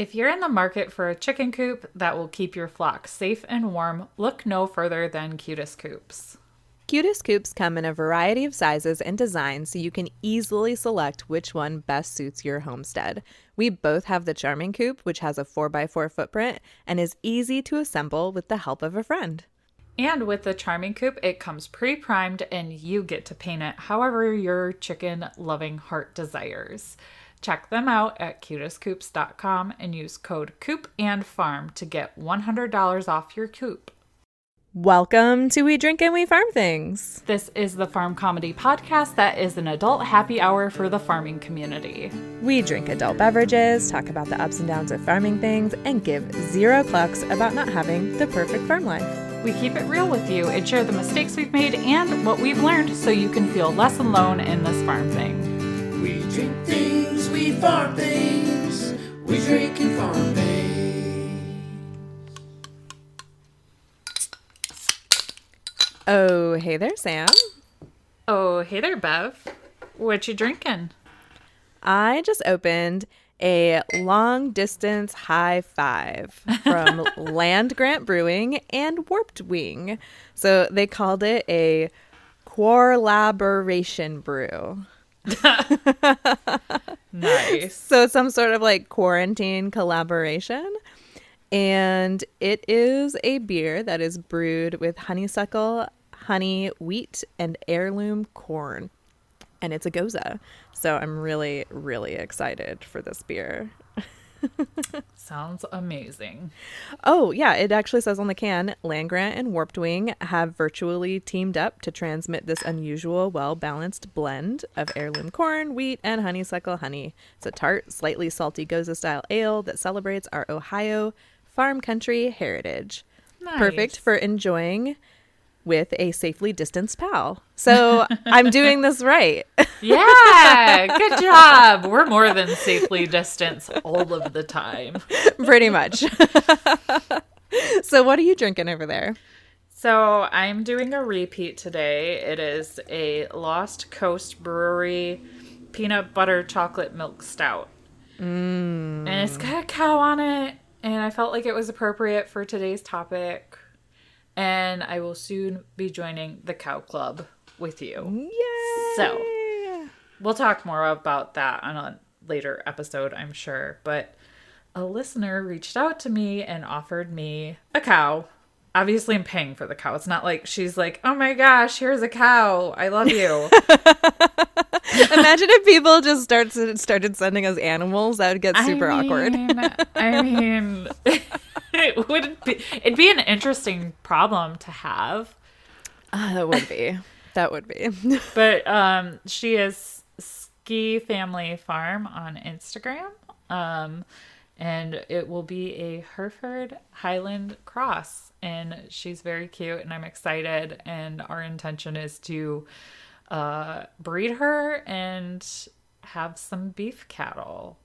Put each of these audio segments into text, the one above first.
If you're in the market for a chicken coop that will keep your flock safe and warm, look no further than Cutest Coops. Cutest coops come in a variety of sizes and designs so you can easily select which one best suits your homestead. We both have the Charming Coop, which has a 4x4 footprint and is easy to assemble with the help of a friend. And with the Charming Coop, it comes pre primed and you get to paint it however your chicken loving heart desires. Check them out at cutestcoops.com and use code COOP and FARM to get $100 off your coop. Welcome to We Drink and We Farm Things. This is the Farm Comedy Podcast that is an adult happy hour for the farming community. We drink adult beverages, talk about the ups and downs of farming things, and give zero clucks about not having the perfect farm life. We keep it real with you and share the mistakes we've made and what we've learned so you can feel less alone in this farm thing. We drink things, we farm things, we drink and farm things. Oh, hey there, Sam. Oh, hey there, Bev. What you drinking? I just opened a long distance high five from Land Grant Brewing and Warped Wing. So they called it a collaboration brew. Nice. So some sort of like quarantine collaboration. And it is a beer that is brewed with honeysuckle, honey, wheat, and heirloom corn. And it's a gose. So I'm really, really excited for this beer. Sounds amazing. Oh, yeah, it actually says on the can Land Grant and Warped Wing have virtually teamed up to transmit this unusual, well balanced blend of heirloom corn, wheat, and honeysuckle honey. It's a tart, slightly salty Gose style ale that celebrates our Ohio farm country heritage. Perfect for enjoying with a safely distanced pal. So I'm doing this right. Yeah, good job. We're more than safely distanced all of the time. Pretty much. so, what are you drinking over there? So I'm doing a repeat today. It is a Lost Coast Brewery peanut butter chocolate milk stout. Mm. And it's got a cow on it, and I felt like it was appropriate for today's topic. And I will soon be joining the cow club with you. Yay! So we'll talk more about that on a later episode, I'm sure. But a listener reached out to me and offered me a cow. Obviously, I'm paying for the cow. It's not like she's like, oh my gosh, here's a cow. I love you. Imagine if people just start started sending us animals. That would get super I awkward. I mean, it would be, it'd be an interesting problem to have. Ah, that would be. That would be. but um she is ski family farm on instagram um and it will be a hereford highland cross and she's very cute and i'm excited and our intention is to uh breed her and have some beef cattle.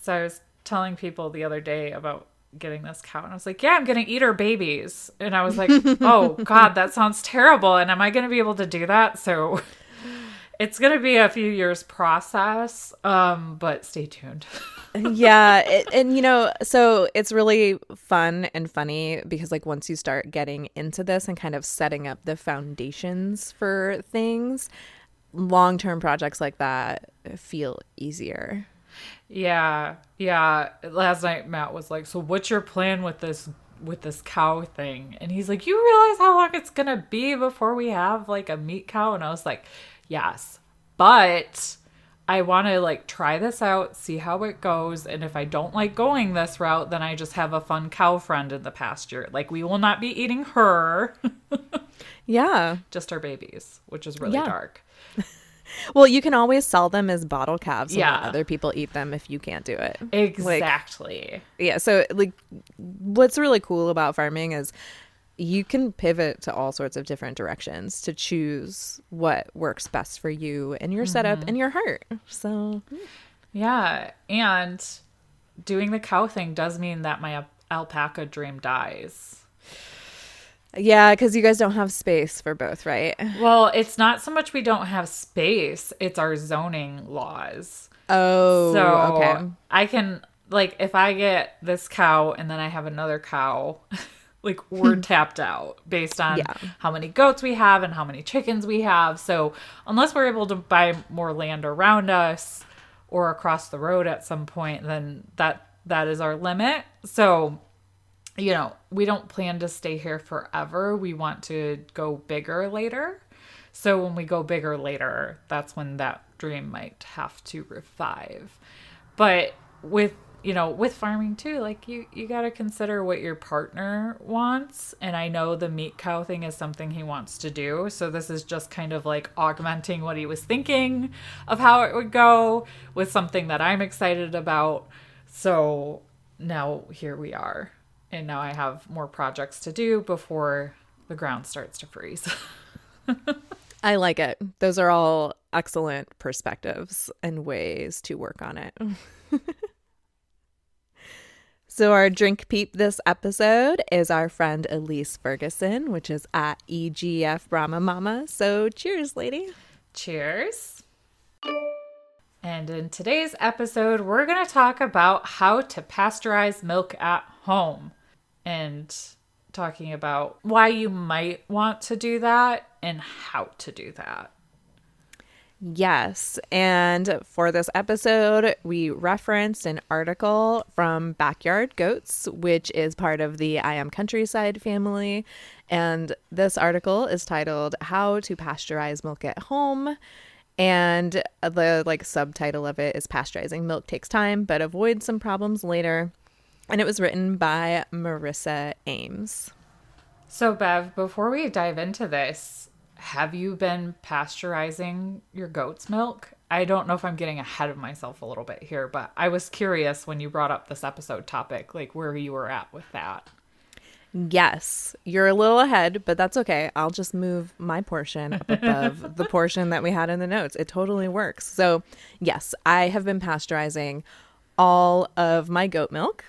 So i was telling people the other day about getting this cow and i was like yeah i'm gonna eat her babies. And i was like oh god that sounds terrible and am i gonna be able to do that? So it's gonna be a few years process um but stay tuned. Yeah, it, and you know, so it's really fun and funny because like once you start getting into this and kind of setting up the foundations for things, long-term projects like that feel easier. yeah yeah. Last night matt was like so what's your plan with this with this cow thing? And he's like you realize how long it's gonna be before we have like a meat cow? And i was like yes but I want to like try this out, see how it goes, and if I don't like going this route, then I just have a fun cow friend in the pasture. Like we will not be eating her, Yeah. just our babies, which is really Yeah. dark. Well, you can always sell them as bottle calves Yeah. other people eat them if you can't do it. Exactly. yeah so like what's really cool about farming is you can pivot to all sorts of different directions to choose what works best for you and your setup mm-hmm. and your heart so yeah, and doing the cow thing does mean that my al- alpaca dream dies. yeah because you guys don't have space for both right Well, it's not so much we don't have space, it's our zoning laws. oh so okay I can like if I get this cow and then I have another cow, like we're hmm. tapped out based on Yeah. how many goats we have and how many chickens we have. So unless we're able to buy more land around us or across the road at some point, then that that is our limit. So you know, we don't plan to stay here forever. We want to go bigger later. So when we go bigger later, that's when that dream might have to revive. But with you know, with farming too, like you you got to consider what your partner wants, and I know the meat cow thing is something he wants to do. So this is just kind of like augmenting what he was thinking of how it would go with something that I'm excited about. So now here we are. And now I have more projects to do before the ground starts to freeze. I like it. Those are all excellent perspectives and ways to work on it. so, our drink peep this episode is our friend Elise Ferguson, which is at EGF Brahma Mama. So, cheers, lady. Cheers. And in today's episode, we're going to talk about how to pasteurize milk at home and talking about why you might want to do that and how to do that. Yes. And for this episode, we referenced an article from Backyard Goats, which is part of the I Am Countryside family. And this article is titled How to Pasteurize Milk at Home. And the like subtitle of it is Pasteurizing Milk Takes Time, but avoids some problems later. And it was written by Marissa Ames. So, Bev, before we dive into this, have you been pasteurizing your goat's milk? I don't know if I'm getting ahead of myself a little bit here, but I was curious when you brought up this episode topic, like where you were at with that. Yes, you're a little ahead, but that's okay. I'll just move my portion up above the portion that we had in the notes. It totally works. So, yes, I have been pasteurizing all of my goat milk.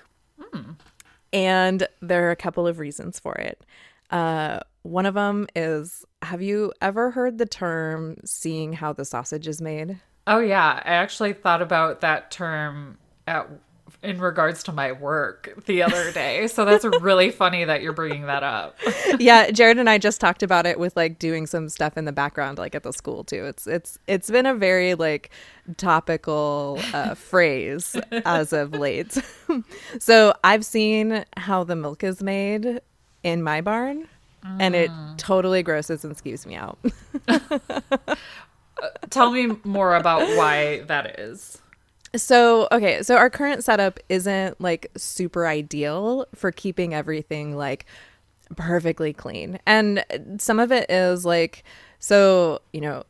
And there are a couple of reasons for it. Uh, one of them is have you ever heard the term seeing how the sausage is made? Oh, yeah. I actually thought about that term at, in regards to my work the other day. So that's really funny that you're bringing that up. yeah, Jared and I just talked about it with like doing some stuff in the background, like at the school too. It's it's it's been a very like topical uh, phrase as of late. so I've seen how the milk is made in my barn, and it mm. totally grosses and skews me out. Uh, tell me more about why that is. So, okay, so our current setup isn't like super ideal for keeping everything like perfectly clean. And some of it is like, so, you know,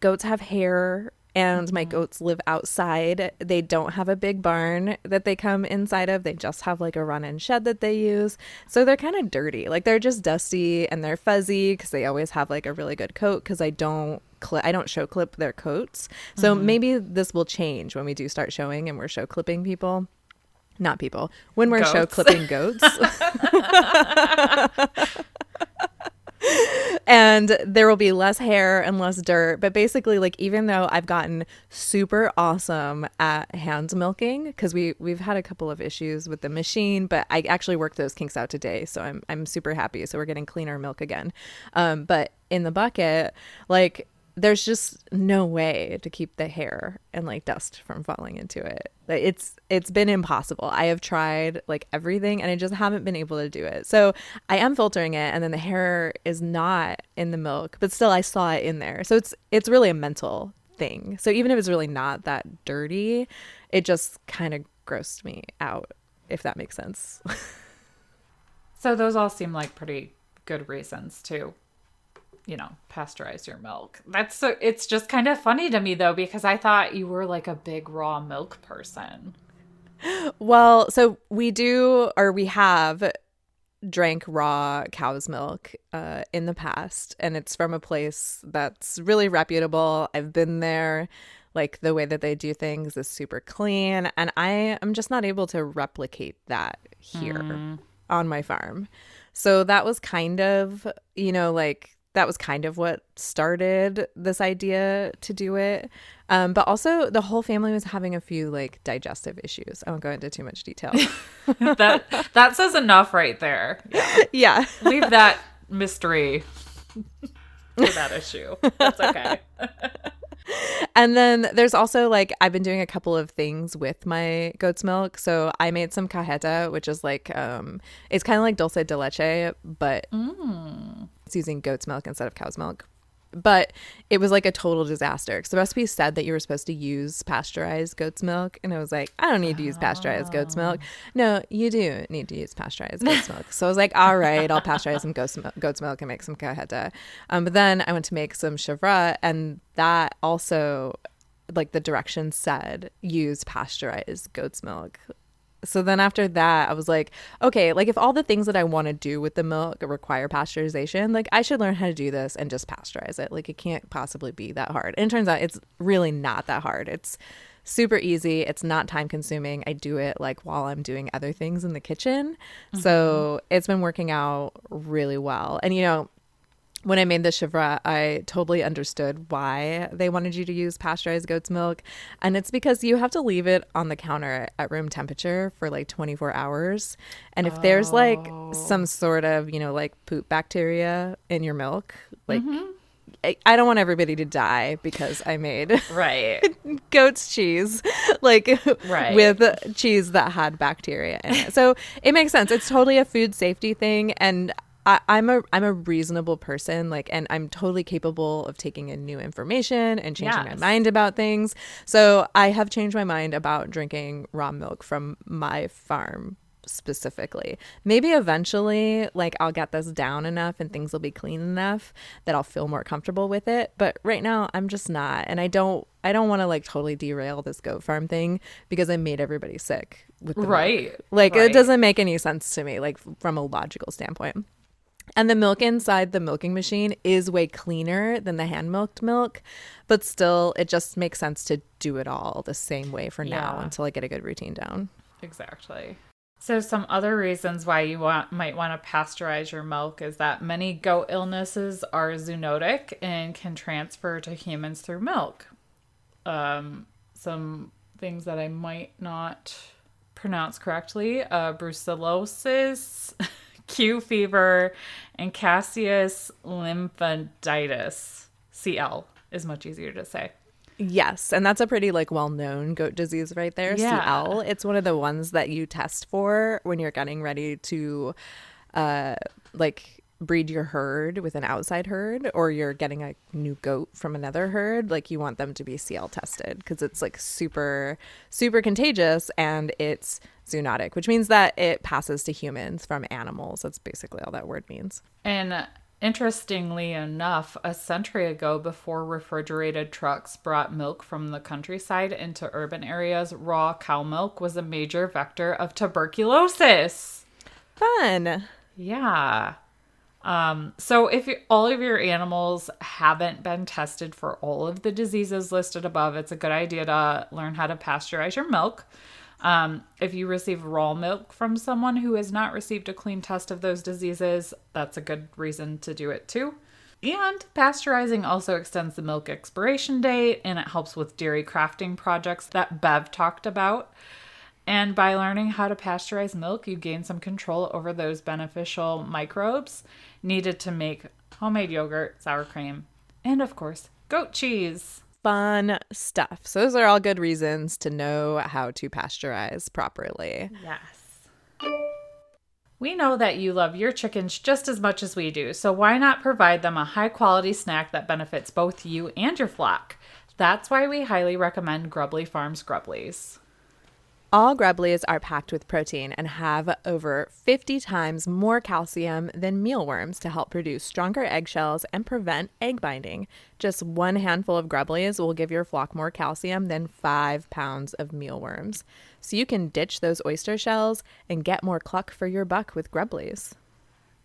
goats have hair and my mm-hmm. goats live outside. They don't have a big barn that they come inside of. They just have like a run in shed that they use. So they're kind of dirty. Like they're just dusty and they're fuzzy because they always have like a really good coat because I don't I don't show clip their coats. So mm-hmm. maybe this will change when we do start showing and we're show clipping people. Not people. When we're show clipping goats. and there will be less hair and less dirt. But basically, like even though I've gotten super awesome at hand milking, because we we've had a couple of issues with the machine, but I actually worked those kinks out today, so I'm I'm super happy. So we're getting cleaner milk again. Um, but in the bucket, like there's just no way to keep the hair and like dust from falling into it. It's it's been impossible. I have tried like everything and I just haven't been able to do it. So I am filtering it and then the hair is not in the milk, but still I saw it in there. So it's it's really a mental thing. So even if it's really not that dirty, it just kind of grossed me out if that makes sense. So those all seem like pretty good reasons to, you know, pasteurize your milk. That's so it's just kind of funny to me though because I thought you were like a big raw milk person. Well, so we do, or we have drank raw cow's milk uh, in the past, and it's from a place that's really reputable. I've been there. Like the way that they do things is super clean, and I am just not able to replicate that here on my farm. So that was kind of, you know, like that was kind of what started this idea to do it. Um, but also, the whole family was having a few like digestive issues. I won't go into too much detail. that that says enough right there. Yeah. yeah. Leave that mystery for that issue. That's okay. and then there's also like I've been doing a couple of things with my goat's milk. So I made some cajeta, which is like um it's kind of like dulce de leche, but using goat's milk instead of cow's milk. But it was like a total disaster because the recipe said that you were supposed to use pasteurized goat's milk, and I was like, I don't need to use pasteurized goat's milk. No, you do need to use pasteurized goat's milk. So I was like, all right, I'll pasteurize some goat's, mil- goat's milk and make some cajeta. Um, but then I went to make some chevre, and that also, like the directions said, use pasteurized goat's milk so then after that i was like okay like if all the things that i want to do with the milk require pasteurization like i should learn how to do this and just pasteurize it. Like it can't possibly be that hard. And it turns out it's really not that hard. It's super easy. It's not time consuming. I do it like while i'm doing other things in the kitchen. So mm-hmm. it's been working out really well. And you know when I made the chevre, I totally understood why they wanted you to use pasteurized goat's milk. And it's because you have to leave it on the counter at room temperature for like 24 hours. And if there's like oh. some sort of, you know, like poop bacteria in your milk, like mm-hmm. I, I don't want everybody to die because I made Right. goat's cheese, like Right. with cheese that had bacteria in it. So it makes sense. It's totally a food safety thing, and I, I'm a I'm a reasonable person, like, and I'm totally capable of taking in new information and changing my mind about things. So I have changed my mind about drinking raw milk from my farm specifically. Maybe eventually, like, I'll get this down enough and things will be clean enough that I'll feel more comfortable with it. But right now, I'm just not, and I don't. I don't want to like totally derail this goat farm thing because I made everybody sick with the milk. Right. Like Right. it doesn't make any sense to me, like from a logical standpoint. And the milk inside the milking machine is way cleaner than the hand milked milk, but still, it just makes sense to do it all the same way for now until I get a good routine down. Exactly. So some other reasons why you want might want to pasteurize your milk is that many goat illnesses are zoonotic and can transfer to humans through milk. Um, some things that I might not pronounce correctly: uh, brucellosis, Q fever, and Cassius lymphaditis. CL is much easier to say. Yes, and that's a pretty like well-known goat disease right there, Yeah. CL. It's one of the ones that you test for when you're getting ready to uh like breed your herd with an outside herd or you're getting a new goat from another herd, like you want them to be CL tested because it's like super super contagious and it's zoonotic, which means that it passes to humans from animals. That's basically all that word means. And uh, interestingly enough, a century ago, before refrigerated trucks brought milk from the countryside into urban areas, raw cow milk was a major vector of tuberculosis. Fun. Yeah. Um, so if all of your animals haven't been tested for all of the diseases listed above, it's a good idea to learn how to pasteurize your milk. Um, if you receive raw milk from someone who has not received a clean test of those diseases, that's a good reason to do it too. And pasteurizing also extends the milk expiration date and it helps with dairy crafting projects that Bev talked about. And by learning how to pasteurize milk, you gain some control over those beneficial microbes needed to make homemade yogurt, sour cream, and of course, goat cheese. Fun stuff. So those are all good reasons to know how to pasteurize properly. Yes. We know that you love your chickens just as much as we do, so why not provide them a high quality snack that benefits both you and your flock? That's why we highly recommend Grubbly Farms Grubblies. All grubblies are packed with protein and have over 50 times more calcium than mealworms to help produce stronger eggshells and prevent egg binding. Just one handful of grubblies will give your flock more calcium than five pounds of mealworms. So you can ditch those oyster shells and get more cluck for your buck with grubblies.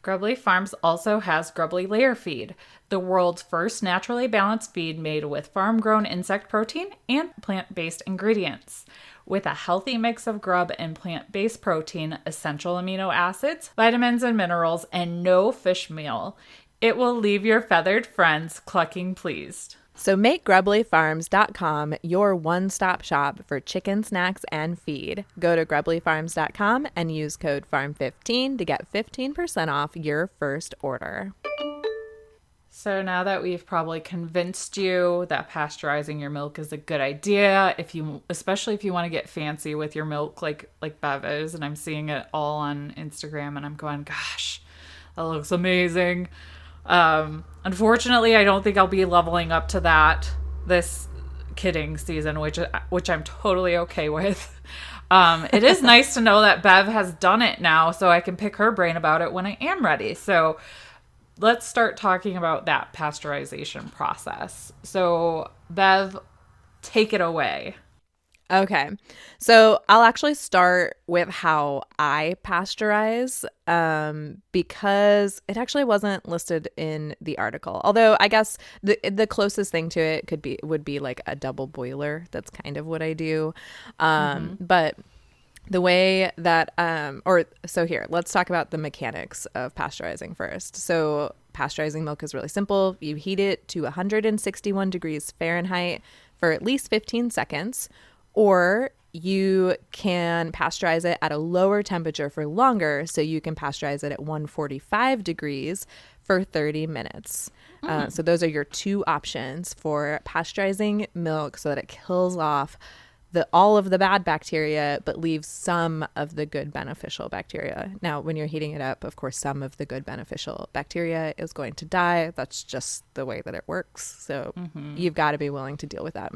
Grubbly Farms also has Grubbly Layer Feed, the world's first naturally balanced feed made with farm grown insect protein and plant based ingredients. With a healthy mix of grub and plant based protein, essential amino acids, vitamins and minerals, and no fish meal, It will leave your feathered friends clucking pleased. So make grubblyfarms.com your one-stop shop for chicken snacks and feed. Go to grubblyfarms.com and use code FARM15 to get 15% off your first order. So now that we've probably convinced you that pasteurizing your milk is a good idea, if you especially if you want to get fancy with your milk like like Bev is, and I'm seeing it all on Instagram and I'm going, gosh, that looks amazing. Um, unfortunately, I don't think I'll be leveling up to that this kidding season, which which I'm totally okay with. Um, it is nice to know that Bev has done it now, so I can pick her brain about it when I am ready. So let's start talking about that pasteurization process. So, Bev, take it away. Okay. So I'll actually start with how I pasteurize um, because it actually wasn't listed in the article. Although I guess the the closest thing to it could be would be like a double boiler. That's kind of what I do. Um, mm-hmm. But the way that um or so here let's talk about the mechanics of pasteurizing first so pasteurizing milk is really simple you heat it to 161 degrees fahrenheit for at least 15 seconds or you can pasteurize it at a lower temperature for longer so you can pasteurize it at 145 degrees for 30 minutes mm. uh, so those are your two options for pasteurizing milk so that it kills off the all of the bad bacteria but leaves some of the good beneficial bacteria. Now, when you're heating it up, of course, some of the good beneficial bacteria is going to die. That's just the way that it works. So, mm-hmm. you've got to be willing to deal with that.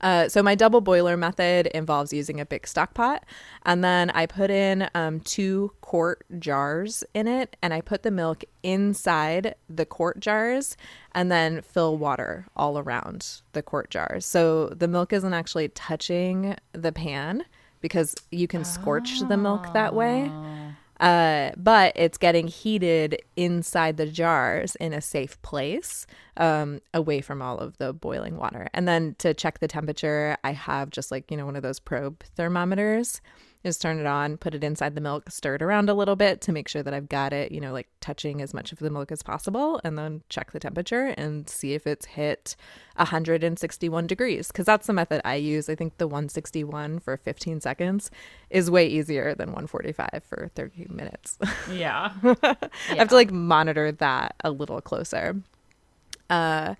Uh, so my double boiler method involves using a big stock pot, and then I put in um, two quart jars in it, and I put the milk inside the quart jars, and then fill water all around the quart jars. So the milk isn't actually touching the pan because you can scorch oh. the milk that way. Uh, but it's getting heated inside the jars in a safe place, um, away from all of the boiling water. And then to check the temperature, I have just like, you know, one of those probe thermometers just turn it on, put it inside the milk, stir it around a little bit to make sure that I've got it, you know, like touching as much of the milk as possible, and then check the temperature and see if it's hit 161 degrees. Because that's the method I use. I think the 161 for 15 seconds is way easier than 145 for 30 minutes. Yeah. yeah. I have to like monitor that a little closer. Uh,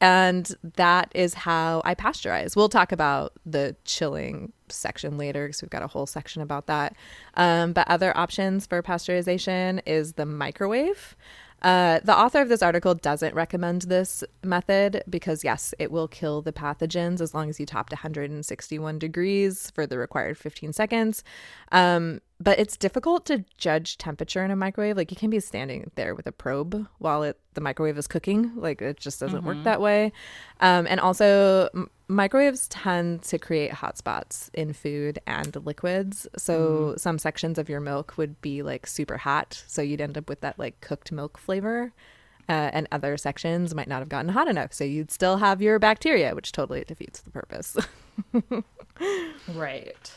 and that is how I pasteurize. We'll talk about the chilling section later because we've got a whole section about that. Um, but other options for pasteurization is the microwave. Uh, the author of this article doesn't recommend this method because, yes, it will kill the pathogens as long as you top to 161 degrees for the required 15 seconds. Um, but it's difficult to judge temperature in a microwave. Like you can be standing there with a probe while it the microwave is cooking. Like it just doesn't mm-hmm. work that way. Um, and also, microwaves tend to create hot spots in food and liquids. So mm. some sections of your milk would be like super hot, so you'd end up with that like cooked milk flavor. Uh, and other sections might not have gotten hot enough, so you'd still have your bacteria, which totally defeats the purpose. right.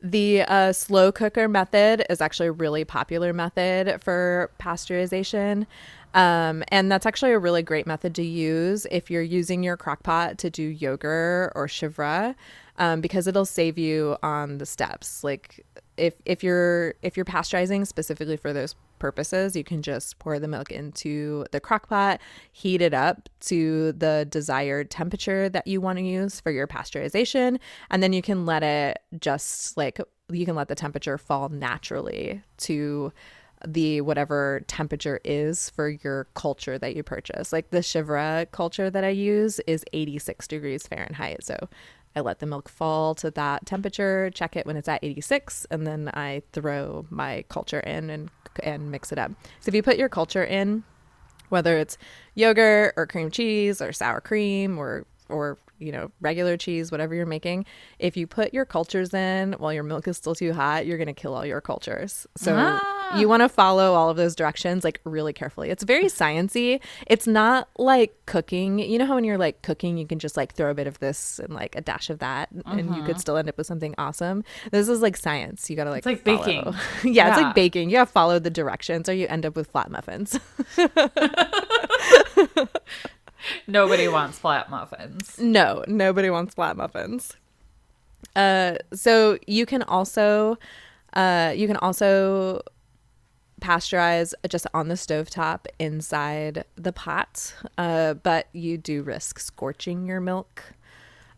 The uh, slow cooker method is actually a really popular method for pasteurization. Um, and that's actually a really great method to use if you're using your crock pot to do yogurt or chevre, um, because it'll save you on the steps. Like if if you're if you're pasteurizing specifically for those purposes, you can just pour the milk into the crock pot, heat it up to the desired temperature that you want to use for your pasteurization, and then you can let it just like you can let the temperature fall naturally to the whatever temperature is for your culture that you purchase. Like the chevre culture that I use is 86 degrees Fahrenheit. So I let the milk fall to that temperature, check it when it's at 86, and then I throw my culture in and and mix it up. So if you put your culture in, whether it's yogurt or cream cheese or sour cream or or you know regular cheese whatever you're making if you put your cultures in while your milk is still too hot you're going to kill all your cultures so ah you want to follow all of those directions like really carefully. It's very sciency. It's not like cooking. You know how when you're like cooking, you can just like throw a bit of this and like a dash of that, and you could still end up with something awesome. This is like science. You gotta like It's like follow. baking. yeah, it's like baking. You gotta follow the directions, or you end up with flat muffins. Nobody wants flat muffins. No, nobody wants flat muffins. Uh, so you can also, uh, you can also pasteurize just on the stovetop inside the pot, uh, but you do risk scorching your milk.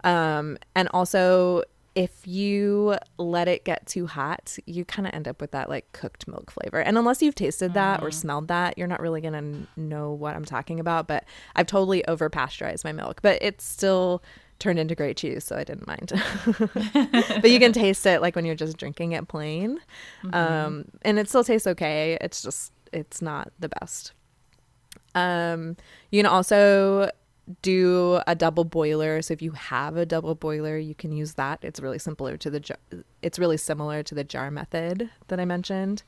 Um, and also, if you let it get too hot, you kind of end up with that like cooked milk flavor. And unless you've tasted that or smelled that, you're not really going to know what I'm talking about. But I've totally over pasteurized my milk, but it's still turned into great cheese, so I didn't mind. but you can taste it like when you're just drinking it plain. Um, and it still tastes okay. It's just, it's not the best. Um, you can also do a double boiler. So if you have a double boiler, you can use that. It's really simpler to the jar. It's really similar to the jar method that I mentioned.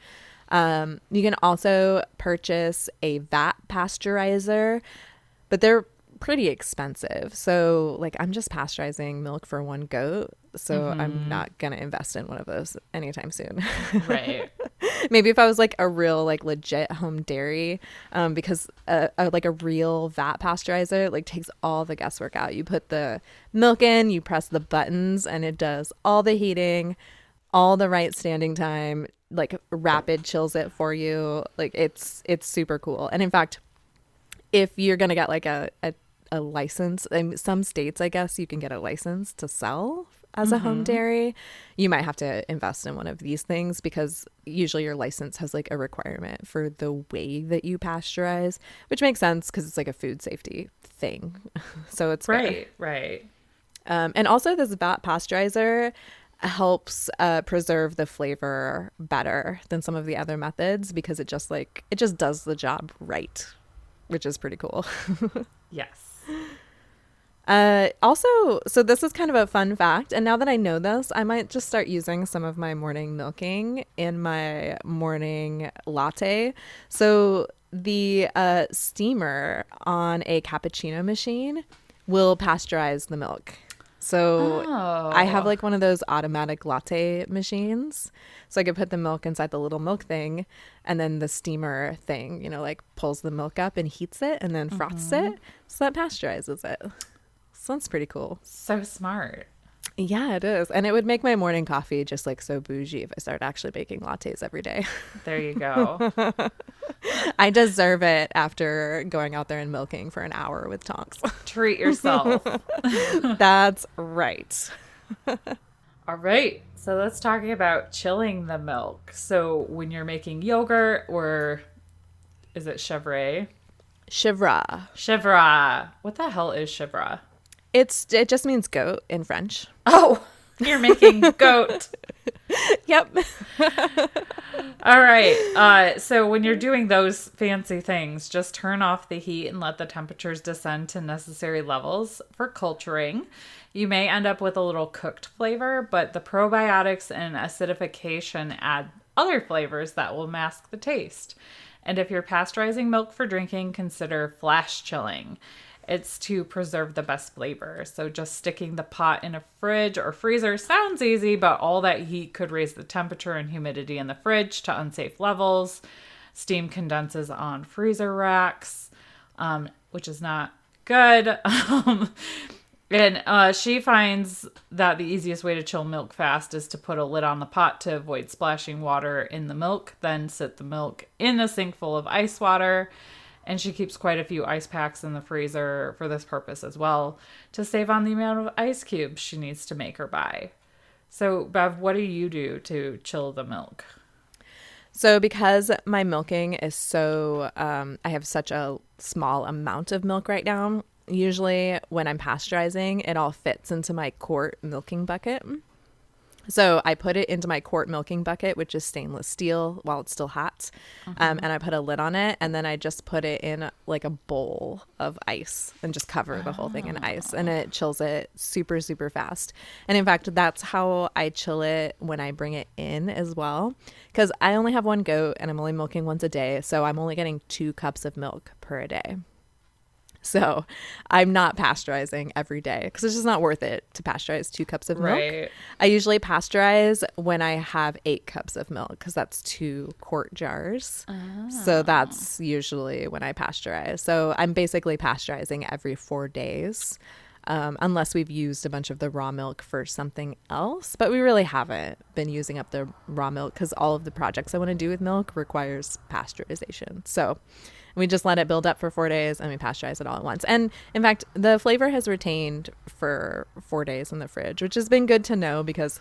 Um, you can also purchase a vat pasteurizer, but they're pretty expensive. So like I'm just pasteurizing milk for one goat, so I'm not gonna invest in one of those anytime soon. Right. Maybe if I was like a real like legit home dairy, um, because a, a, like a real vat pasteurizer like takes all the guesswork out. You put the milk in, you press the buttons, and it does all the heating, all the right standing time, like rapid chills it for you. Like it's it's super cool. And in fact, if you're gonna get like a a, a license, in some states, I guess you can get a license to sell as a home dairy. You might have to invest in one of these things because usually your license has like a requirement for the way that you pasteurize, which makes sense because it's like a food safety thing. so it's fair. Right. Right. Um, and also, this vat pasteurizer helps uh, preserve the flavor better than some of the other methods because it just like it just does the job right, which is pretty cool. Yes. Uh, also, so this is kind of a fun fact, and now that I know this, I might just start using some of my morning milking in my morning latte. So the uh, steamer on a cappuccino machine will pasteurize the milk. So I have Oh. like one of those automatic latte machines. So I could put the milk inside the little milk thing and then the steamer thing, you know, like pulls the milk up and heats it and then froths it. Mm-hmm. So that pasteurizes it. So that's pretty cool. So smart. Yeah, it is. And it would make my morning coffee just like so bougie if I started actually making lattes every day. There you go. I deserve it after going out there and milking for an hour with Tonks. Treat yourself. that's right. All right. So let's talk about chilling the milk. So when you're making yogurt or is it chevre? Chivra. Chevra. What the hell is chevra? It's it just means goat in French. Oh, you're making goat. Yep. All right. Uh, so when you're doing those fancy things, just turn off the heat and let the temperatures descend to necessary levels for culturing. You may end up with a little cooked flavor, but the probiotics and acidification add other flavors that will mask the taste. And if you're pasteurizing milk for drinking, consider flash chilling. It's to preserve the best flavor. So just sticking the pot in a fridge or freezer sounds easy, but all that heat could raise the temperature and humidity in the fridge to unsafe levels. Steam condenses on freezer racks, um, which is not good. Um, and uh, she finds that the easiest way to chill milk fast is to put a lid on the pot to avoid splashing water in the milk, then sit the milk in a sink full of ice water. And she keeps quite a few ice packs in the freezer for this purpose as well to save on the amount of ice cubes she needs to make or buy. So, Bev, what do you do to chill the milk? So because my milking is so um I have such a small amount of milk right now, usually when I'm pasteurizing, it all fits into my quart milking bucket. So I put it into my quart milking bucket, which is stainless steel while it's still hot. Um, and I put a lid on it. And then I just put it in like a bowl of ice and just cover the whole thing in ice. And it chills it super, super fast. And in fact, that's how I chill it when I bring it in as well. Because I only have one goat and I'm only milking once a day. So I'm only getting two cups of milk per day. So I'm not pasteurizing every day because it's just not worth it to pasteurize two cups of milk. Right. I usually pasteurize when I have eight cups of milk because that's two quart jars. So that's usually when I pasteurize. So I'm basically pasteurizing every four days. Um, unless we've used a bunch of the raw milk for something else, but we really haven't been using up the raw milk because all of the projects I want to do with milk requires pasteurization. So we just let it build up for four days and we pasteurize it all at once. And in fact, the flavor has retained for four days in the fridge, which has been good to know because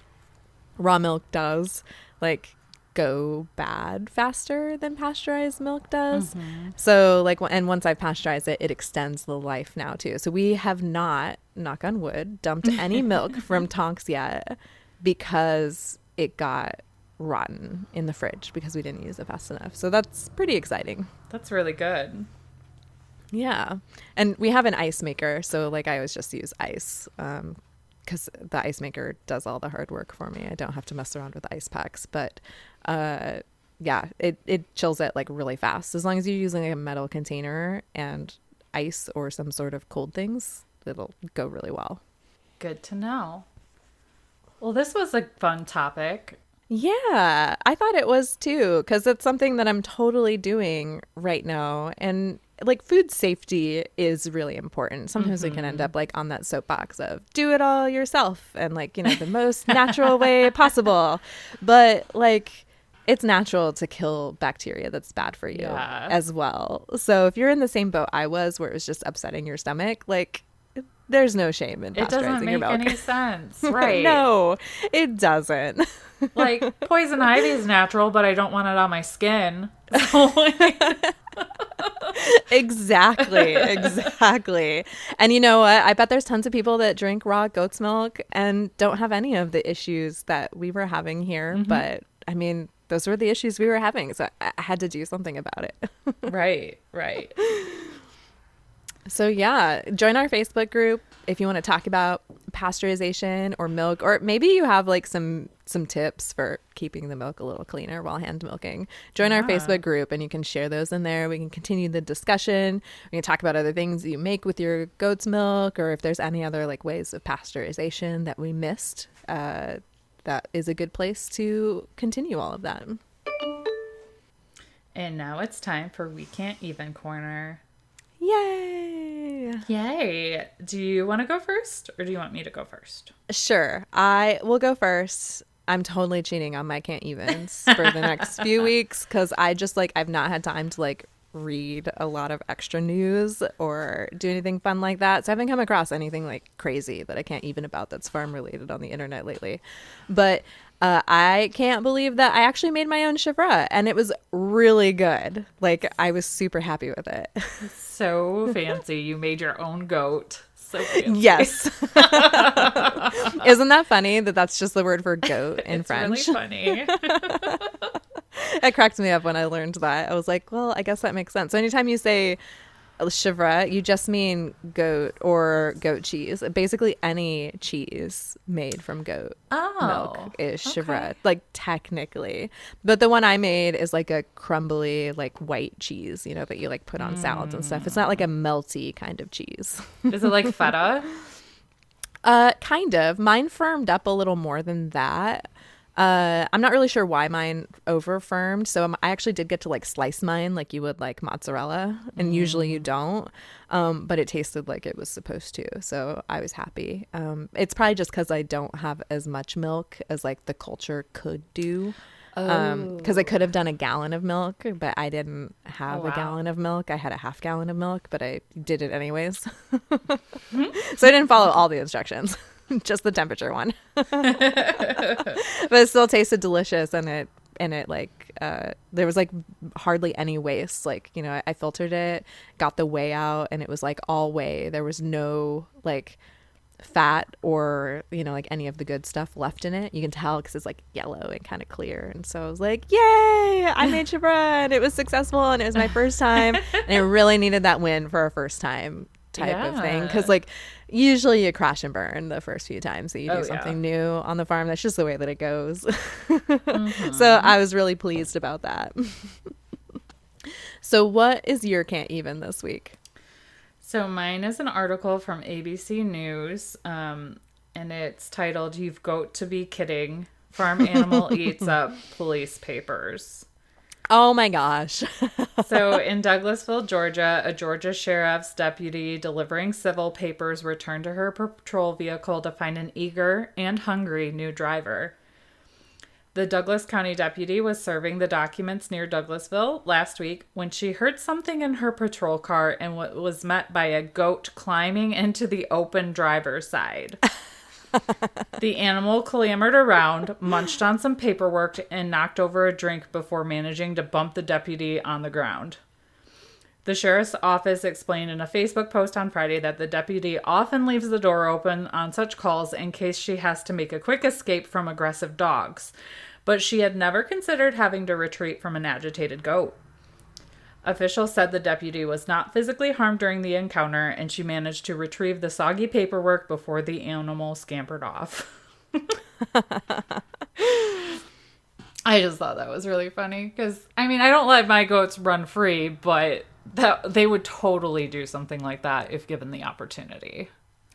raw milk does like go bad faster than pasteurized milk does. Mm-hmm. So like and once I've pasteurized it, it extends the life now too. So we have not, knock on wood, dumped any milk from Tonks yet because it got rotten in the fridge because we didn't use it fast enough. So that's pretty exciting. That's really good. Yeah. And we have an ice maker, so like I always just use ice um cuz the ice maker does all the hard work for me. I don't have to mess around with ice packs, but uh yeah, it it chills it like really fast. As long as you're using like a metal container and ice or some sort of cold things, it'll go really well. Good to know. Well, this was a fun topic. Yeah, I thought it was too, because it's something that I'm totally doing right now. And like food safety is really important. Sometimes we can end up mm-hmm. like on that soapbox of do it all yourself and like, you know, the most natural way possible. But like, it's natural to kill bacteria that's bad for you Yeah. as well. So if you're in the same boat I was, where it was just upsetting your stomach, like, there's no shame in It doesn't make milk. any sense. Right. no, it doesn't. Like poison ivy is natural, but I don't want it on my skin. Exactly exactly and you know what i bet there's tons of people that drink raw goat's milk and don't have any of the issues that we were having here mm-hmm. but i mean those were the issues we were having so I had to do something about it right, right. So yeah join our facebook group if you want to talk about pasteurization or milk or maybe you have like some some tips for keeping the milk a little cleaner while hand milking. Join our facebook group and you can share those in there. We can continue the discussion. We can talk about other things you make with your goat's milk or if there's any other like ways of pasteurization that we missed uh, that is a good place to continue all of that And now it's time for We Can't Even Corner. Yay Yay. Do you want to go first or do you want me to go first? Sure. I will go first. I'm totally cheating on my can't evens for the next few weeks because I just like I've not had time to like read a lot of extra news or do anything fun like that. So I haven't come across anything like crazy that I can't even about that's farm related on the internet lately. But uh, I can't believe that I actually made my own chevre and it was really good. Like I was super happy with it. So fancy. You made your own goat. So fancy. yes. Isn't that funny that that's just the word for goat in it's French? really funny. it cracked me up when I learned that. I was like, well, I guess that makes sense. So anytime you say chevre, you just mean goat or goat cheese. Basically, any cheese made from goat Oh, milk is chevre, okay. like technically. But the one I made is like a crumbly, like white cheese, you know, that you like put on salads and stuff. It's not like a melty kind of cheese. Is it like feta? Uh, kind of. Mine firmed up a little more than that. Uh, I'm not really sure why mine over firmed. So um, I actually did get to like slice mine like you would like mozzarella, and usually you don't. Um, but it tasted like it was supposed to, so I was happy. Um, it's probably just because I don't have as much milk as like the culture could do. Um, because I could have done a gallon of milk, but I didn't have Oh, a gallon of milk. I had a half gallon of milk, but I did it anyways. so I didn't follow all the instructions, just the temperature one. but it still tasted delicious, and it and it like uh, there was like hardly any waste. Like you know, I, I filtered it, got the whey out, and it was like all whey. There was no like fat or you know like any of the good stuff left in it. You can tell because it's like yellow and kind of clear. And so I was like, "Yay! I made shebra it was successful and it was my first time and I really needed that win for a first time type of thing because like usually you crash and burn the first few times that you do Oh, yeah. something new on the farm. That's just the way that it goes. Mm-hmm. so I was really pleased about that. so what is your can't even this week? So mine is an article from ABC News, um, and it's titled "You've Got to Be Kidding." Farm animal eats up police papers. Oh my gosh. So in Douglasville, Georgia, a Georgia sheriff's deputy delivering civil papers returned to her patrol vehicle to find an eager and hungry new driver. The Douglas County deputy was serving the documents near Douglasville last week when she heard something in her patrol car and wa- was met by a goat climbing into the open driver's side. the animal clambered around, munched on some paperwork, and knocked over a drink before managing to bump the deputy on the ground. The sheriff's office explained in a Facebook post on Friday that the deputy often leaves the door open on such calls in case she has to make a quick escape from aggressive dogs, but she had never considered having to retreat from an agitated goat. Officials said the deputy was not physically harmed during the encounter and she managed to retrieve the soggy paperwork before the animal scampered off. I just thought that was really funny because I mean I don't let my goats run free, but that they would totally do something like that if given the opportunity.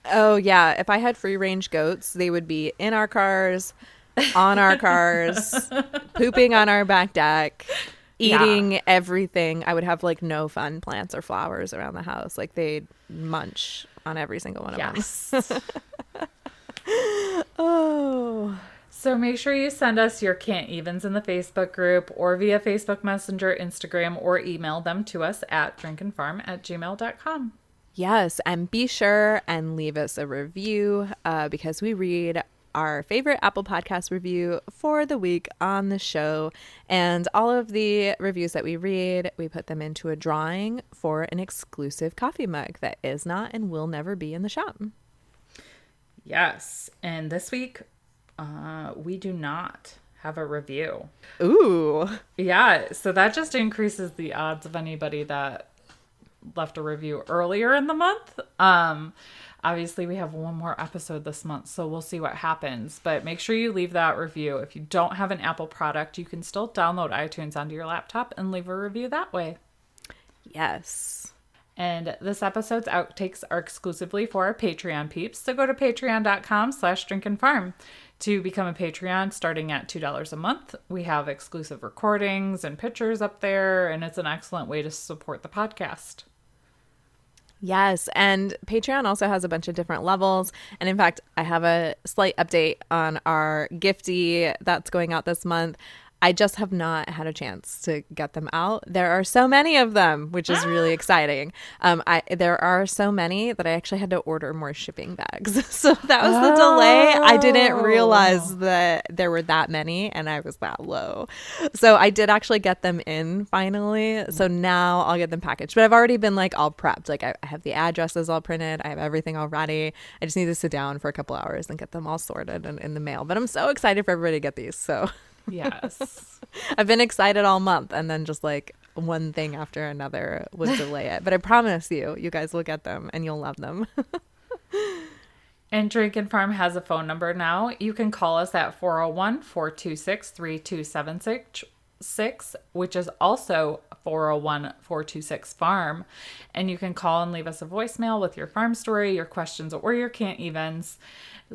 Oh yeah, if I had free range goats, they would be in our cars, on our cars, pooping on our back deck, Yeah. eating everything. I would have like no fun plants or flowers around the house. Like they'd munch on every single one of them. Oh. so make sure you send us your can't evens in the Facebook group or via Facebook Messenger, Instagram, or email them to us at drinkandfarm at gmail.com. Yes, and be sure and leave us a review uh, because we read our favorite Apple Podcast review for the week on the show. And all of the reviews that we read, we put them into a drawing for an exclusive coffee mug that is not and will never be in the shop. Yes. And this week, uh, we do not have a review. Ooh. Yeah, so that just increases the odds of anybody that left a review earlier in the month. Um obviously we have one more episode this month, so we'll see what happens, but make sure you leave that review. If you don't have an Apple product, you can still download iTunes onto your laptop and leave a review that way. Yes. And this episode's outtakes are exclusively for our Patreon peeps. So go to patreon.com slash drinkandfarm to become a Patreon starting at $2 a month. We have exclusive recordings and pictures up there, and it's an excellent way to support the podcast. Yes, and Patreon also has a bunch of different levels. And in fact, I have a slight update on our gifty that's going out this month. I just have not had a chance to get them out. There are so many of them, which is really exciting. Um, I there are so many that I actually had to order more shipping bags. so that was the delay. I didn't realize that there were that many, and I was that low. So I did actually get them in finally. So now I'll get them packaged. But I've already been like all prepped. Like I, I have the addresses all printed. I have everything all ready. I just need to sit down for a couple hours and get them all sorted and in the mail. But I'm so excited for everybody to get these. So. Yes. I've been excited all month, and then just like one thing after another would delay it. But I promise you, you guys will get them and you'll love them. and Drink and Farm has a phone number now. You can call us at 401 426 3276, which is also 401 426 Farm. And you can call and leave us a voicemail with your farm story, your questions, or your can't evens.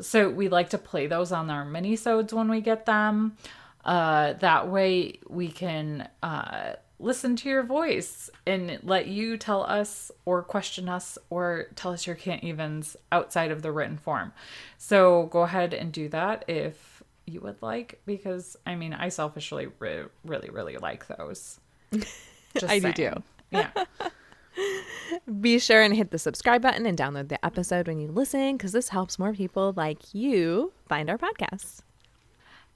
So we like to play those on our mini-sodes when we get them. Uh, that way we can uh, listen to your voice and let you tell us or question us or tell us your can't evens outside of the written form. So go ahead and do that if you would like, because I mean, I selfishly re- really, really like those. Just I do too. Yeah. Be sure and hit the subscribe button and download the episode when you listen because this helps more people like you find our podcast.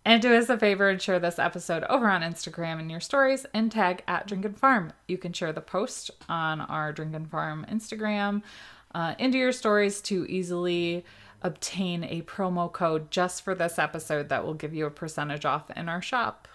And do us a favor and share this episode over on Instagram in your stories and tag at Drink and Farm. You can share the post on our Drink and Farm Instagram uh, into your stories to easily obtain a promo code just for this episode that will give you a percentage off in our shop.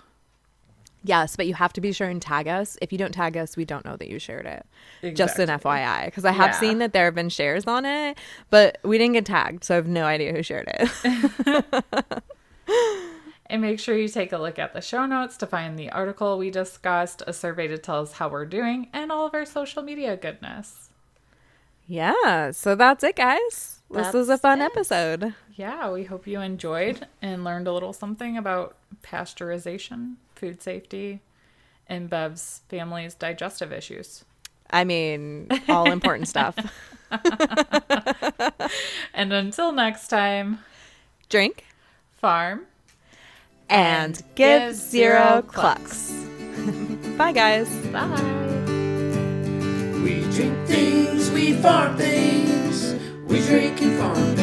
Yes, but you have to be sure and tag us. If you don't tag us, we don't know that you shared it. Just an FYI, because I have Yeah. seen that there have been shares on it, but we didn't get tagged, so I have no idea who shared it. And make sure you take a look at the show notes to find the article we discussed, a survey to tell us how we're doing, and all of our social media goodness. yeah, so that's it, guys. This was a fun it. episode. Yeah, we hope you enjoyed and learned a little something about pasteurization, food safety, and Bev's family's digestive issues. I mean, all important stuff. And until next time, Drink farm. And, And give give zero zero clucks. Bye, guys. Bye. We drink things, we farm things. We drink and farm